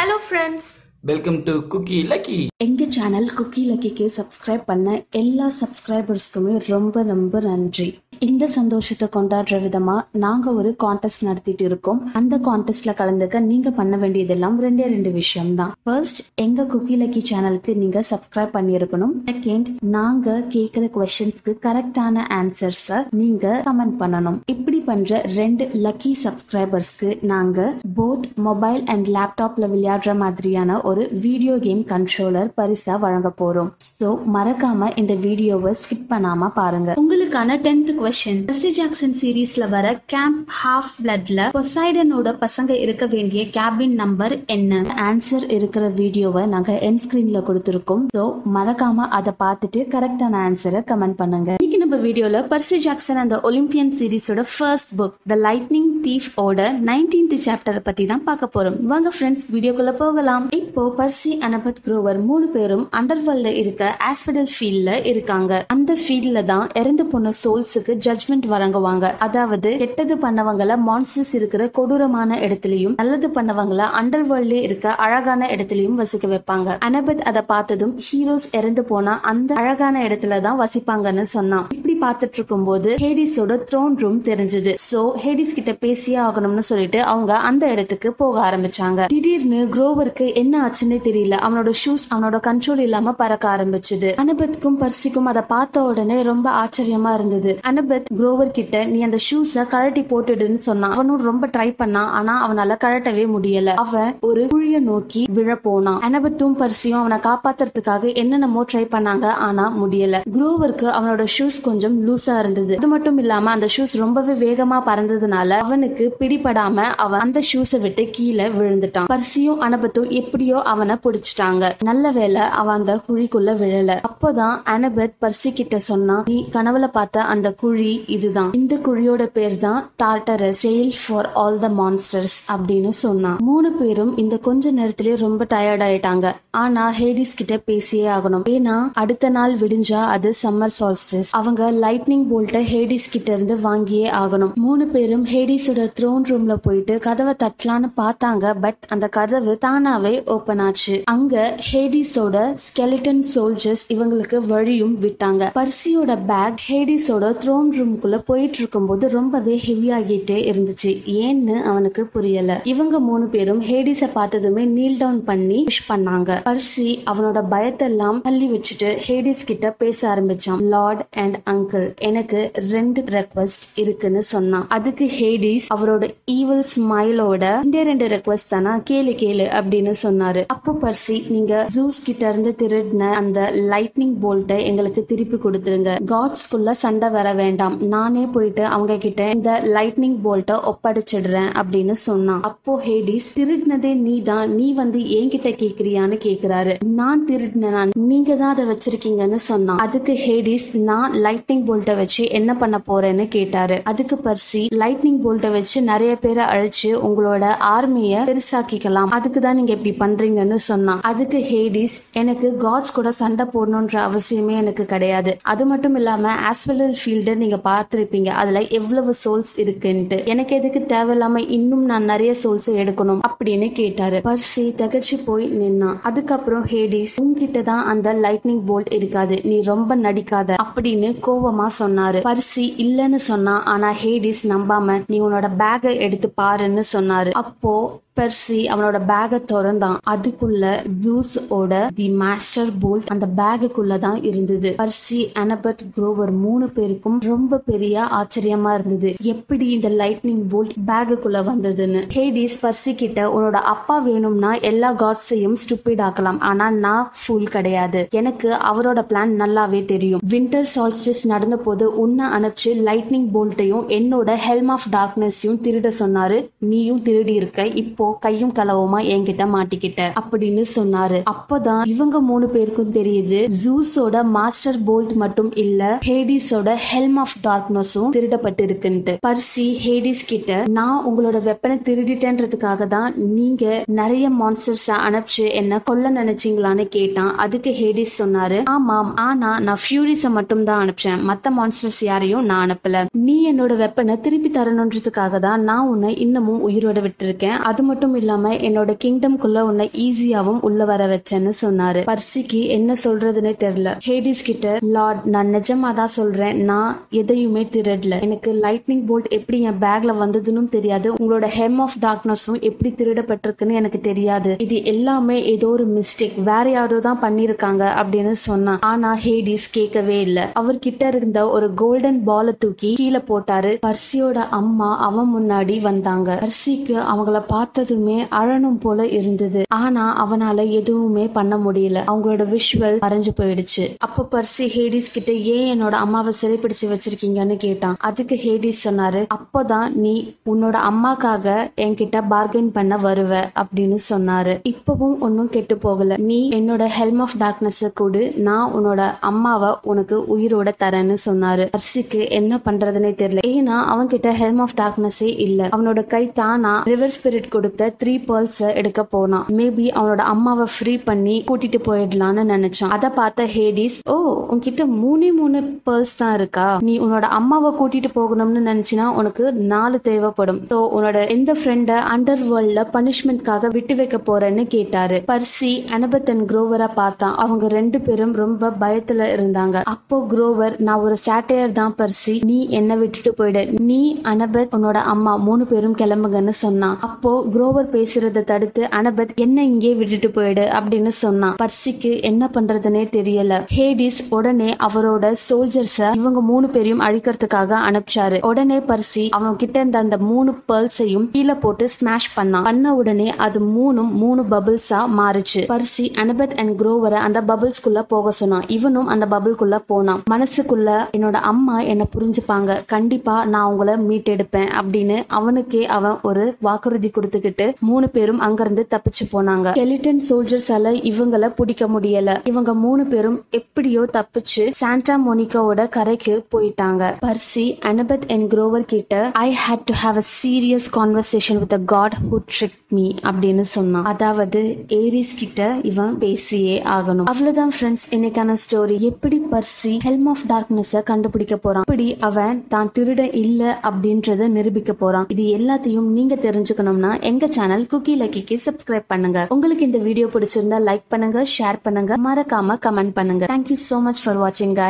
Hello friends welcome to cooky lucky எங்க channel cookie லக்கிக்கு subscribe பண்ண எல்லா சப்ஸ்கிரைபர்ஸ்க்குமே ரொம்ப ரொம்ப நன்றி. இந்த சந்தோஷத்தை கொண்டாடுற விதமா நாங்க ஒரு கான்டெஸ்ட் நடத்திட்டு இருக்கோம். அந்த கான்டெஸ்ட்ல கலந்துக்க நீங்க பண்ண வேண்டியதெல்லாம் ரெண்டே ரெண்டு விஷயம் தான் ஃபர்ஸ்ட் எங்க குக்கி லக்கி சேனலுக்கு நீங்க சப்ஸ்கிரைப் பண்ணியிருக்கணும். செகண்ட் நாங்க கேக்குற கொஸ்டின்ஸ்க்கு கரெக்டான ஆன்சர்ஸை நீங்க கமெண்ட் பண்ணணும். இப்படி பண்ற ரெண்டு லக்கி சப்ஸ்கிரைபர்ஸ்க்கு நாங்க போத் மொபைல் அண்ட் லேப்டாப்ல விளையாடுற மாதிரியான ஒரு வீடியோ கேம் கண்ட்ரோலர் பரிசா வழங்க போறோம். சோ மறக்காம இந்த வீடியோவை ஸ்கிப் பண்ணாம பாருங்க. உங்களுக்கான டென்த் கொஸ்டின் பெர்சி ஜாக்சன் சீரீஸ்ல வர கேம்ப் ஹாஃப் பிளட்ல பொசைடனோட பசங்க இருக்க வேண்டிய கேபின் நம்பர் என்ன? ஆன்சர் இருக்கிற வீடியோவை நாங்க என் ஸ்கிரீன்ல கொடுத்துருக்கோம். ஸோ மறக்காம அதை பார்த்துட்டு கரெக்டான ஆன்சரை கமெண்ட் பண்ணுங்க. நம்ம வீடியோல பர்சி ஜாக்சன் அந்த Olympian சீரீஸோட first book the lightning thief ஓட நைன்டீன்த் சாப்டரை பத்தி தான் பார்க்க போறோம். வாங்க ஃப்ரெண்ட்ஸ் வீடியோக்குள்ள போகலாம். இப்போ பர்சி அனபத் குரோவர் மூணு பேரும் அண்டர்வேல்ட்ல இருக்க ஆஸ்பிடல் ஃபீல்ட்ல இருக்காங்க. அந்த ஃபீல்ட்ல தான் இறந்து போன சோல்ஸுக்கு ஜட்மெண்ட் வழங்குவாங்க. அதாவது கெட்டது பண்ணவங்கள மான்ஸ்டர்ஸ் இருக்கிற கொடூரமான இடத்துலயும் நல்லது பண்ணவங்கள அண்டர்வேல்ட்ல இருக்க அழகான இடத்துலயும் வசிக்க வைப்பாங்க. அனபத் அதை பார்த்ததும் ஹீரோஸ் இறந்து போனா அந்த அழகான இடத்துல தான் வசிப்பாங்கன்னு சொன்னான். இப்படி பார்த்துட்டு இருக்கும்போது ஹேடிஸோட த்ரோன் ரூம் தெரிஞ்சது. சோ ஹேடிஸ் கிட்ட பேசியே ஆகணும்னு சொல்லிட்டு அவங்க அந்த இடத்துக்கு போக ஆரம்பிச்சாங்க. திடீர்னு குரோவருக்கு என்ன ஆச்சுன்னே தெரியல. அவனோட ஷூஸ் அவனோட கண்ட்ரோல் இல்லாம பறக்க ஆரம்பிச்சது. அனபத்துக்கும் பர்சிக்கும் அதை பார்த்த உடனே ரொம்ப ஆச்சரியமா இருந்தது. அனபத் குரோவர் கிட்ட நீ அந்த ஷூஸ கழட்டி போட்டுடுன்னு சொன்னான் அவனும் ரொம்ப ட்ரை பண்ணான் ஆனா அவனால கழட்டவே முடியல. அவன் ஒரு குழிய நோக்கி விழ போனான் அனபத்தும் பர்சியும் அவனை காப்பாத்துறதுக்காக என்னென்னமோ ட்ரை பண்ணாங்க ஆனா முடியல. குரோவருக்கு அவனோட ஷூஸ் கொஞ்சம் லூசா இருந்தது. அது மட்டும் இல்லாம அந்த ஷூஸ் ரொம்பவே வேகமா பறந்ததுனால அவனுக்கு பிடிபடாம அவன் அந்த ஷூஸை விட்டு கீழே விழுந்துட்டான். பர்சியும் அனபத்தும் எப்படியோ அவனை பிடிச்சிட்டாங்க. நல்ல வேளை அவன் அந்த குழிக்குள்ள விழல. அப்போதான் அனபத் பர்சி கிட்ட சொன்னா நீ கனவுல பார்த்த அந்த குழி இதுதான். இந்த குழியோட பேர் தான் Tartarus jail for all the monsters அப்படின்னு சொன்னான். மூணு பேரும் இந்த கொஞ்ச நேரத்திலேயே ரொம்ப டயர்ட் ஆயிட்டாங்க. ஆனா ஹேடிஸ் கிட்ட பேசியே ஆகணும். ஏன்னா அடுத்த நாள் விடிஞ்சா அது சம்மர் சால்ஸ்டிஸ் அவங்க லைட்னிங் போல்ட்டை ஹேடிஸ் கிட்ட இருந்து வாங்கியே ஆகணும். மூணு பேரும் ஹேடிஸோட த்ரோன் ரூம்ல போயிட்டு கதவை தட்டலான்னு பார்த்தாங்க. பட் அந்த கதவு தானாவே ஓபன் ஆச்சு. அங்க ஹேடிஸோட ஸ்கெலிட்டன் சோல்ஜர்ஸ் இவங்களுக்கு வழியும் விட்டாங்க. பர்சியோட பேக் ஹேடிஸோட த்ரோன் ரூம்குள்ள போயிட்டு இருக்கும்போது ரொம்பவே ஹெவி ஆகிட்டே இருந்துச்சு. ஏன்னு அவனுக்கு புரியல. இவங்க மூணு பேரும் ஹேடிஸ பார்த்ததுமே நீல் டவுன் பண்ணி விஷ் பண்ணாங்க. பர்சி அவனோட பயத்தெல்லாம் தள்ளி வச்சுட்டு ஹேடிஸ் கிட்ட பேச ஆரம்பிச்சான். லார்ட் அண்ட் அங்கிள் எனக்கு ரெண்டு ரெக்வஸ்ட் இருக்குன்னு சொன்னான். அதுக்கு ஹேடிஸ் அவரோட ஈவல் ஸ்மைலோட ரெண்டே ரெண்டு ரெக்வஸ்ட் தானா? கேளு கேளு அப்படின்னு சொன்னாரு. அப்போ பர்சி நீங்க ஜூஸ் கிட்ட இருந்து திருடின அந்த லைட்னிங் போல்ட்டை எங்களுக்கு திருப்பி கொடுத்துருங்க. காட்ஸ்குள்ள சண்டை வர வேண்டாம். நானே போயிட்டு அவங்க கிட்ட இந்த லைட்னிங் போல்ட்டை ஒப்படைச்சிடுறேன் அப்படின்னு சொன்னான். அப்போ ஹேடிஸ் திருடினதே நீ தான் நீ வந்து என்கிட்ட கேக்குறியான்னு கேக்குறாரு. நான் திருடினா நீங்க தான் அதை வச்சிருக்கீங்கன்னு சொன்னான். அதுக்கு ஹேடிஸ் நான் லைட் லைட்னிங் போல்ட்டை வச்சு என்ன பண்ண போறேன்னு கேட்டாரு. அதுக்கு பர்சி லைட்னிங் போல்ட்டை வச்சு நிறைய பேரை அழிச்சு உங்களோட ஆர்மிய பெருசாக்கிக்கலாம். அதுக்கு தான் நீங்க இப்படி பண்றீங்கன்னு சொன்னான். அதுக்கு ஹேடிஸ் எனக்கு காட்ஸ் கூட சண்டை போடணும்ன்ற அவசியமே எனக்கு கிடையாது. அது மட்டும் இல்லாம ஆஸ்வெல் ஃபீல்டு நீங்க பார்த்திருப்பீங்க. அதுல எவ்வளவு சோல்ஸ் இருக்குன்ட்டு. எனக்கு எதுக்கு தேவையில்லாம இன்னும் நான் நிறைய சோல்ஸ் எடுக்கணும் அப்படின்னு கேட்டாரு. பர்சி தகச்சு போய் நின்னான். அதுக்கப்புறம் ஹேடிஸ் உன்கிட்ட தான் அந்த லைட்னிங் போல்ட் இருக்காது. நீ ரொம்ப நடிக்காத. அப்படின்னு கோவமா சொன்னாரு. பரிசி இல்லன்னு சொன்னா ஆனா ஹேடிஸ் நம்பாம நீ உன்னோட பேக்கை எடுத்து பாருன்னு சொன்னாரு. அப்போ பெர்சி அவனோட பேகை திறந்தான். அதுக்குள்ள ஜூஸ் ஓட தி மாஸ்டர் போல்ட் அந்த பேகுக்குள்ள தான் இருந்தது. பர்சி அனபத் குரோவர் மூணு பேருக்கும் ரொம்ப பெரிய ஆச்சரியமா இருந்தது. எப்படி இந்த லைட்னிங் போல்ட் பேகுக்குள்ள வந்ததுன்னு. ஹேடிஸ் பர்சி கிட்ட உன்னோட அப்பா வேணும்னா எல்லா காட்ஸையும் ஸ்டூபிட் ஆக்கலாம். ஆனா நான் ஃபுல் கிடையாது. எனக்கு அவரோட பிளான் நல்லாவே தெரியும். வின்டர் சால்ஸ்டிஸ் நடந்த போது உன்னை அனுப்பிச்சு லைட்னிங் போல்ட்டையும் என்னோட ஹெல்ம் ஆஃப் டார்க்னஸையும் திருட சொன்னாரு. நீயும் திருடி இருக்க. இப்போ கையும் கலவுமா என்கிட்ட மாட்டிக்கிட்ட அப்படின்னு சொன்னாரு. அப்பதான் இவங்க மூணு பேருக்கும் தெரியுது ஜூஸோட மாஸ்டர் போல்ட் மட்டும் இல்ல ஹேடிஸோட ஹெல்ம் ஆஃப் டார்க்னஸும் திருடப்பட்டு இருக்குன்ட்டு பர்சி ஹேடிஸ் கிட்ட நான் உங்களோட வெப்பனை திருடிட்டேன்றதுக்காக தான் நீங்க நிறைய மான்ஸ்டர்ஸ் அனுப்பிச்சு என்ன கொல்ல நினைச்சீங்களான்னு கேட்டான். அதுக்கு ஹேடிஸ் சொன்னாரு ஆமாம் ஆனா நான் ஃபியூரிஸ மட்டும் தான் அனுப்பிச்சேன். மத்த மான்ஸ்டர்ஸ் யாரையும் நான் அனுப்பல. நீ என்னோட வெப்பனை திருப்பி தரணுன்றதுக்காக தான் நான் உன்னை இன்னமும் உயிரோட விட்டுருக்கேன். அது மட்டும் இல்லாம என்னோட கிங்டம்குள்ள உன்னை ஈஸியாவும் உள்ள வர வச்சேன்னு சொன்னாரு. பர்சிக்கு என்ன சொல்றதுன்னு தெரியல ஹேடிஸ் கிட்ட லார்ட் நான் நிஜமா தான் சொல்றேன். நான் எதையுமே திருடல. எனக்கு லைட்னிங் போல்ட் எப்படி என் பேக்ல வந்ததுன்னு தெரியாது. உங்களோட ஹெம் ஆஃப் டார்க்னஸும் எப்படி திருடப்பட்டிருக்குன்னு எனக்கு தெரியாது. இது எல்லாமே ஏதோ ஒரு மிஸ்டேக் வேற யாரோ தான் பண்ணிருக்காங்க அப்படின்னு சொன்னான். ஆனா ஹேடிஸ் கேட்கவே இல்ல. அவர்கிட்ட இருந்த ஒரு கோல்டன் பால தூக்கி கீழே போட்டாரு. பர்சியோட அம்மா அவன் முன்னாடி வந்தாங்க. பர்சிக்கு அவங்கள பார்த்ததுமே அழனும் போல இருந்தது. ஆனா அவனால எதுவுமே பண்ண முடியல. அவங்களோட விஷுவல் மறைஞ்சு போயிடுச்சு. அப்ப பர்சி ஹேடிஸ் கிட்ட ஏன் என்னோட அம்மாவை சிறைப்பிடிச்சு வச்சிருக்கீங்கன்னு கேட்டான். அதுக்கு ஹேடிஸ் சொன்னாரு அப்போதான் நீ உன்னோட அம்மாக்காக என்கிட்ட பார்கெயின் பண்ண வருவ அப்படின்னு சொன்னாரு. இப்பவும் ஒன்னும் கெட்டு போகல. நீ என்னோட ஹெல்ம் ஆஃப் டார்க்னஸ் கூடு. நான் உன்னோட அம்மாவை உனக்கு உயிரோட தரேன்னு சொன்னாரு. பர்சிக்கு என்ன பண்றதுனே தெரியல. ஏன்னா அவன் கிட்ட ஹெல்ம் ஆஃப் டார்க்னஸே இல்ல. அவனோட கை தானா ரிவர் ஸ்பிரிட் கொடுத்த த்ரீ பேர்ல்ஸ் எடுக்க போனான். மேபி அவனோட அம்மாவை ஃப்ரீ பண்ணி கூட்டிட்டு போயிடலாம்னு நினைச்சான். அதை பார்த்த ஹேடிஸ் ஓ உன்கிட்ட மூணே மூணு பேர்ல்ஸ் தான் இருக்கா? நீ உன்னோட அம்மாவை கூட்டிட்டு போகணும்னு நினைச்சினா உனக்கு நாலு தேவைப்படும். ஸோ உன்னோட எந்த ஃப்ரெண்ட அண்டர் வேர்ல்ட்ல பனிஷ்மெண்ட்காக விட்டு வைக்க போறேன்னு கேட்டாரு. பர்சி அனபத் அண்ட் குரோவரா பார்த்தான். அவங்க ரெண்டு பேரும் ரொம்ப பயத்துல இருந்தாங்க. அப்போ குரோவர் நான் ஒரு சாட்டையர் தான் பர்சி நீ என்ன விட்டுட்டு போயிடு. நீ அனபத் உன்னோட அம்மா மூணு பேரும் கிளம்புங்கன்னு சொன்னான். அப்போ குரோவர் பேசுறத தடுத்து அனபத் என்ன இங்கே விட்டுட்டு போயிடு? அப்படின்னு சொன்னான். பர்சிக்கு என்ன பண்றதுனே தெரியல. ஹேடிஸ் உடனே அவரோட சோல்ஜர்ஸ இவங்க மூணு பேரையும் அழிக்கிறதுக்காக அனுப்பிச்சாரு. உடனே பர்சி அவன் கிட்ட இருந்த அந்த மூணு பேர்ல்ஸையும் கீழே போட்டு ஸ்மாஷ் பண்ணான். பண்ண உடனே அது மூணும் மூணு பபிள்ஸா மாறுச்சு. பர்சி அனபத் அண்ட் குரோவரை அந்த பபிள்ஸ்குள்ள போக சொன்னான். இவனும் அந்த பபிள்குள்ள போனான். மனசுக்குள்ள என்னோட அம்மா என்ன புரிஞ்சுப்பாங்க. கண்டிப்பா நான் உங்களை மீட்டெடுப்பேன். அப்படின்னு அவனுக்கே அவன் ஒரு வாக்குறுதி கொடுத்துக்கிட்டு மூணு பேரும் அங்கிருந்து தப்பிச்சு போனாங்க. கெலிட்டன் சோல்ஜர்ஸால இவங்கள பிடிக்க முடியல. இவங்க மூணு பேரும் எப்படியோ தப்பிச்சு சாண்டா மோனிகாவோட கரைக்கு போயிட்டாங்க. பர்சி அனபத் அண்ட் குரோவர் கிட்ட I had to have a serious conversation with god who trick me அப்படின்னு சொன்னான். அதாவது ஏரிஸ் கிட்ட இவன் பேசியே ஆகணும். அவ்வளவுதான் ஃப்ரெண்ட்ஸ் இன்னைக்கான ஸ்டோரி எப்படி பர்சி ஹெல்ம் ஆஃப் டார்க்னஸ் கண்டுபிடிக்க போறான்? இப்படி அவன் தான் திருட இல்ல அப்படின்றத நிரூபிக்க போறான்? இது எல்லாத்தையும் நீங்க தெரிஞ்சுக்கணும்னா எங்க சேனல் குக்கி லக்கிக்கு சப்ஸ்கிரைப் பண்ணுங்க. உங்களுக்கு இந்த வீடியோ பிடிச்சிருந்தா லைக் பண்ணுங்க ஷேர் பண்ணுங்க. மறக்காம கமெண்ட் பண்ணுங்க. தேங்க்யூ சோ மச் ஃபார் வாட்சிங் காய்